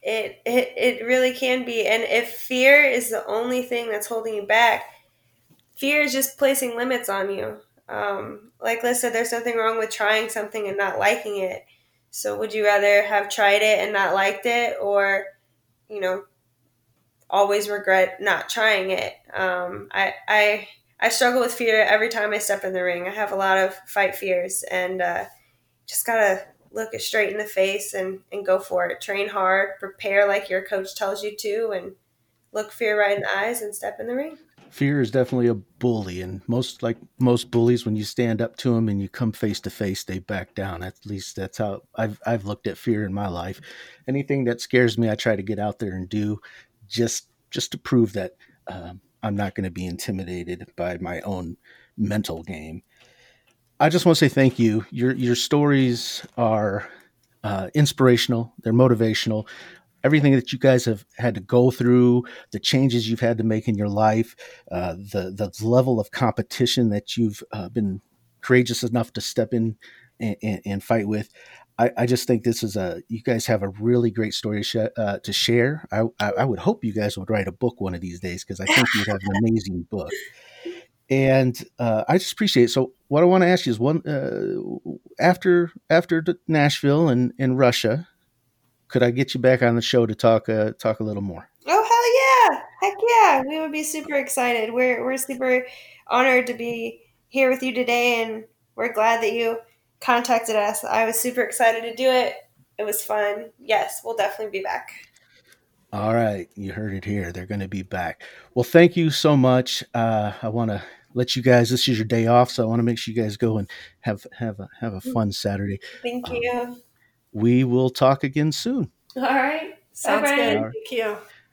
it, it it really can be, and if fear is the only thing that's holding you back, fear is just placing limits on you. Um, like Liz said, there's nothing wrong with trying something and not liking it. So, would you rather have tried it and not liked it, or you know, always regret not trying it? Um, I I I struggle with fear every time I step in the ring. I have a lot of fight fears, and uh, just gotta look it straight in the face and, and go for it. Train hard, prepare like your coach tells you to, and look fear right in the eyes and step in the ring. Fear is definitely a bully, and most like most bullies, when you stand up to them and you come face to face, they back down. At least that's how I've I've looked at fear in my life. Anything that scares me, I try to get out there and do, just just to prove that um, I'm not going to be intimidated by my own mental game. I just want to say thank you. Your your stories are uh, inspirational. They're motivational. Everything that you guys have had to go through, the changes you've had to make in your life, uh, the the level of competition that you've uh, been courageous enough to step in and, and, and fight with. I, I, just think this is a you guys have a really great story to, sh- uh, to share. I, I, I, would hope you guys would write a book one of these days because I think you'd have an amazing book. And uh, I just appreciate it. So, what I want to ask you is one uh, after after Nashville and, and Russia, could I get you back on the show to talk uh, talk a little more? Oh hell yeah! Heck yeah! We would be super excited. We're we're super honored to be here with you today, and we're glad that you contacted us. I was super excited to do it. It was fun. Yes, we'll definitely be back. All right, you heard it here. They're going to be back. Well, thank you so much. Uh, I want to let you guys. This is your day off, so I want to make sure you guys go and have have a, have a fun Saturday. Thank you. Um, we will talk again soon. All right. Sounds Bye, good. Thank you.